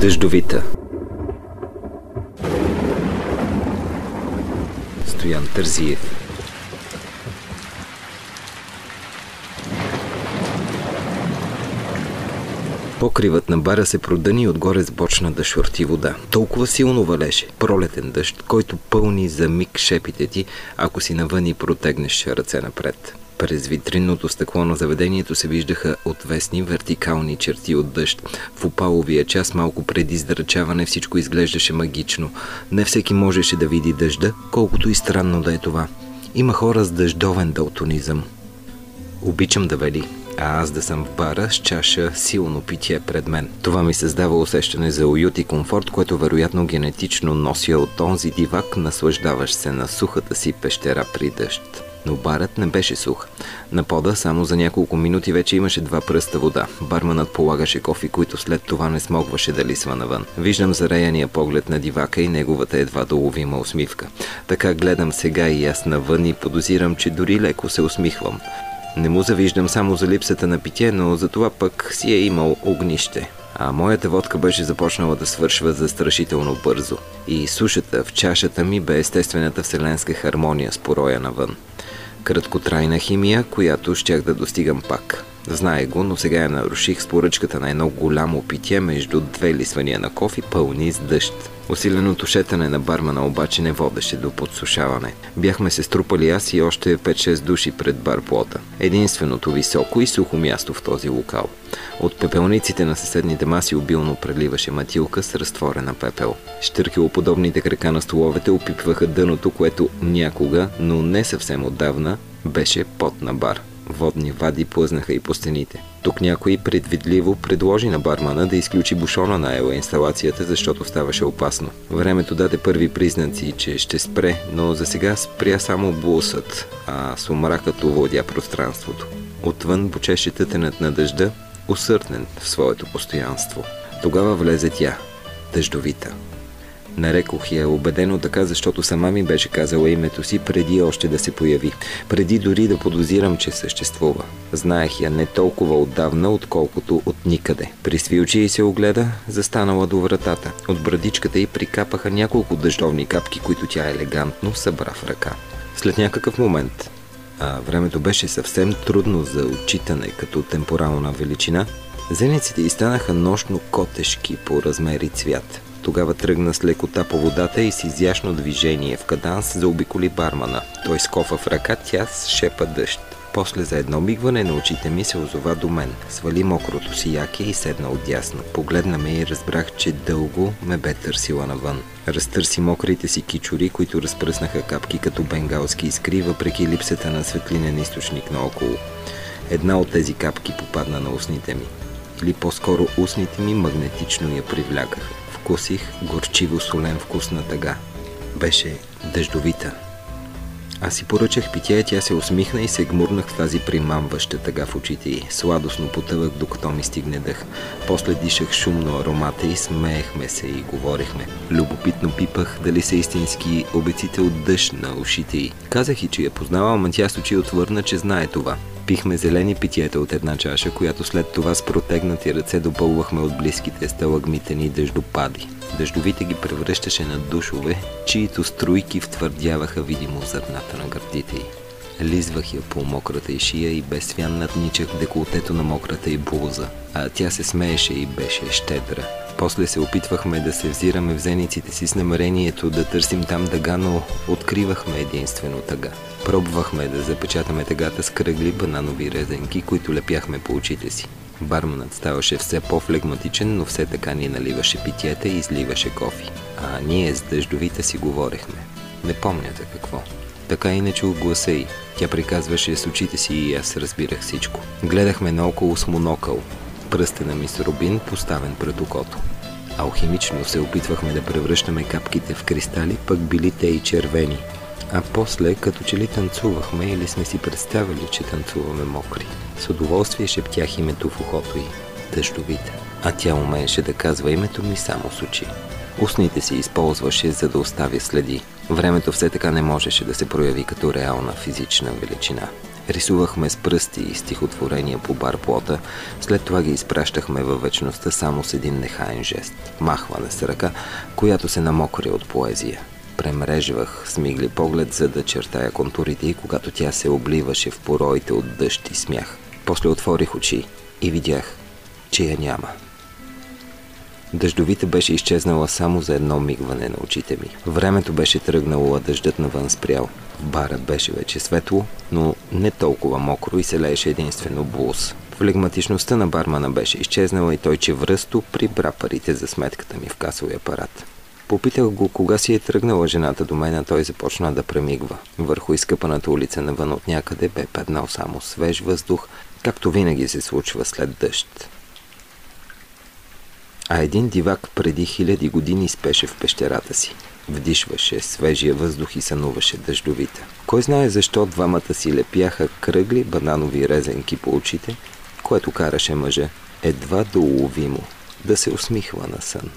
Дъждовита Стоян Тързиев Покривът на бара се продъни и отгоре започна да шорти вода. Толкова силно валеше. Пролетен дъжд, който пълни за миг шепите ти, ако си навън и протегнеш ръце напред. През витринното стъкло на заведението се виждаха отвесни вертикални черти от дъжд. В опаловия час малко преди издрачаване всичко изглеждаше магично. Не всеки можеше да види дъжда, колкото и странно да е това. Има хора с дъждовен далтонизъм. Обичам да вели, а аз да съм в бара с чаша силно питие пред мен. Това ми създава усещане за уют и комфорт, което вероятно генетично нося от онзи дивак, наслаждаващ се на сухата си пещера при дъжд. Но барът не беше сух. На пода само за няколко минути вече имаше два пръста вода. Барманът полагаше кофи, които след това не смогваше да лисва навън. Виждам зареяния поглед на дивака и неговата едва доловима усмивка. Така гледам сега и аз навън и подозирам, че дори леко се усмихвам. Не му завиждам само за липсата на питие, но за това пък си е имал огнище. А моята водка беше започнала да свършва застрашително бързо. И сушата в чашата ми бе естествената вселенска хармония с пороя навън. Краткотрайна химия, която щях да достигам пак. Знае го, но сега я наруших с поръчката на едно голямо питие между две лисвания на кофи, пълни с дъжд. Усиленото шетане на бармана обаче не водеше до подсушаване. Бяхме се струпали аз и още 5-6 души пред бар плота. Единственото високо и сухо място в този локал. От пепелниците на съседните маси обилно преливаше матилка с разтворена пепел. Штъркилоподобните крака на столовете опипваха дъното, което някога, но не съвсем отдавна, беше под на бар. Водни вади плъзнаха и по стените. Тук някой предвидливо предложи на бармана да изключи бушона на ела инсталацията, защото ставаше опасно. Времето даде първи признаци, че ще спре, но за сега спря само блусът, а сумракът овладя пространството. Отвън бучеше тътенът на дъжда, усърднен в своето постоянство. Тогава влезе тя, дъждовита. Нарекох я убедено така, защото сама ми беше казала името си преди още да се появи. Преди дори да подозирам, че съществува. Знаех я не толкова отдавна, отколкото от никъде. Присви очи и се огледа, застанала до вратата. От брадичката й прикапаха няколко дъждовни капки, които тя елегантно събра в ръка. След някакъв момент, а времето беше съвсем трудно за отчитане като темпорална величина, зениците й станаха нощно котешки по размер и цвят. Тогава тръгна с лекота по водата и с изящно движение в каданс заобиколи бармана. Той с в ръка, тя с шепа дъжд. После за едно мигване на очите ми се озова до мен. Свали мокрото си яке и седна отдясно. Погледна ме и разбрах, че дълго ме бе търсила навън. Разтърси мокрите си кичури, които разпръснаха капки като бенгалски искри, въпреки липсата на светлинен източник наоколо. Една от тези капки попадна на устните ми. Или по-скоро устните ми магнетично я привлякаха вкусих горчиво солен вкус на тъга. Беше дъждовита. Аз си поръчах питие, тя се усмихна и се гмурнах в тази примамваща тъга в очите й. Сладостно потъвах, докато ми стигне дъх. После дишах шумно аромата и смеехме се и говорихме. Любопитно пипах дали са истински обеците от дъжд на ушите й. Казах и, че я познавам, а тя с очи отвърна, че знае това. Пихме зелени питиета от една чаша, която след това с протегнати ръце допълвахме от близките сталагмитени дъждопади. Дъждовите ги превръщаше на душове, чието струйки втвърдяваха видимо зърната на гърдите й. Лизвах я по мократа й шия и без свян надничах деколтето на мократа й блуза, а тя се смееше и беше щедра. После се опитвахме да се взираме в зениците си с намерението да търсим там дъга, но откривахме единствено тъга. Пробвахме да запечатаме тъгата с кръгли бананови резенки, които лепяхме по очите си. Барманът ставаше все по-флегматичен, но все така ни наливаше питиета и изливаше кофи. А ние с дъждовите си говорихме. Не помня какво. Така и не чух гласа й. Тя приказваше с очите си и аз разбирах всичко. Гледахме наоколо с монокъл. Пръстена ми с рубин, поставен пред окото. Алхимично се опитвахме да превръщаме капките в кристали, пък били те и червени. А после, като че ли танцувахме или сме си представили, че танцуваме мокри. С удоволствие шептях името в ухото й. Дъждовите. А тя умееше да казва името ми само с очи. Устните си използваше, за да оставя следи. Времето все така не можеше да се прояви като реална физична величина. Рисувахме с пръсти и стихотворения по барплота, след това ги изпращахме във вечността само с един нехаен жест – махване с ръка, която се намокри от поезия. Премрежвах с мигли поглед, за да чертая контурите и когато тя се обливаше в пороите от дъжд и смях. После отворих очи и видях, че я няма. Дъждовите беше изчезнала само за едно мигване на очите ми. Времето беше тръгнало, а дъждът навън спрял. В бара беше вече светло, но не толкова мокро и се лееше единствено блуз. Флегматичността на бармана беше изчезнала и той че връсто прибра парите за сметката ми в касовия апарат. Попитах го кога си е тръгнала жената до мен, а той започна да премигва. Върху изкъпаната улица навън от някъде бе паднал само свеж въздух, както винаги се случва след дъжд. А един дивак преди хиляди години спеше в пещерата си. Вдишваше свежия въздух и сънуваше дъждовите. Кой знае защо двамата си лепяха кръгли бананови резенки по очите, което караше мъжа едва доуловимо да се усмихва на сън.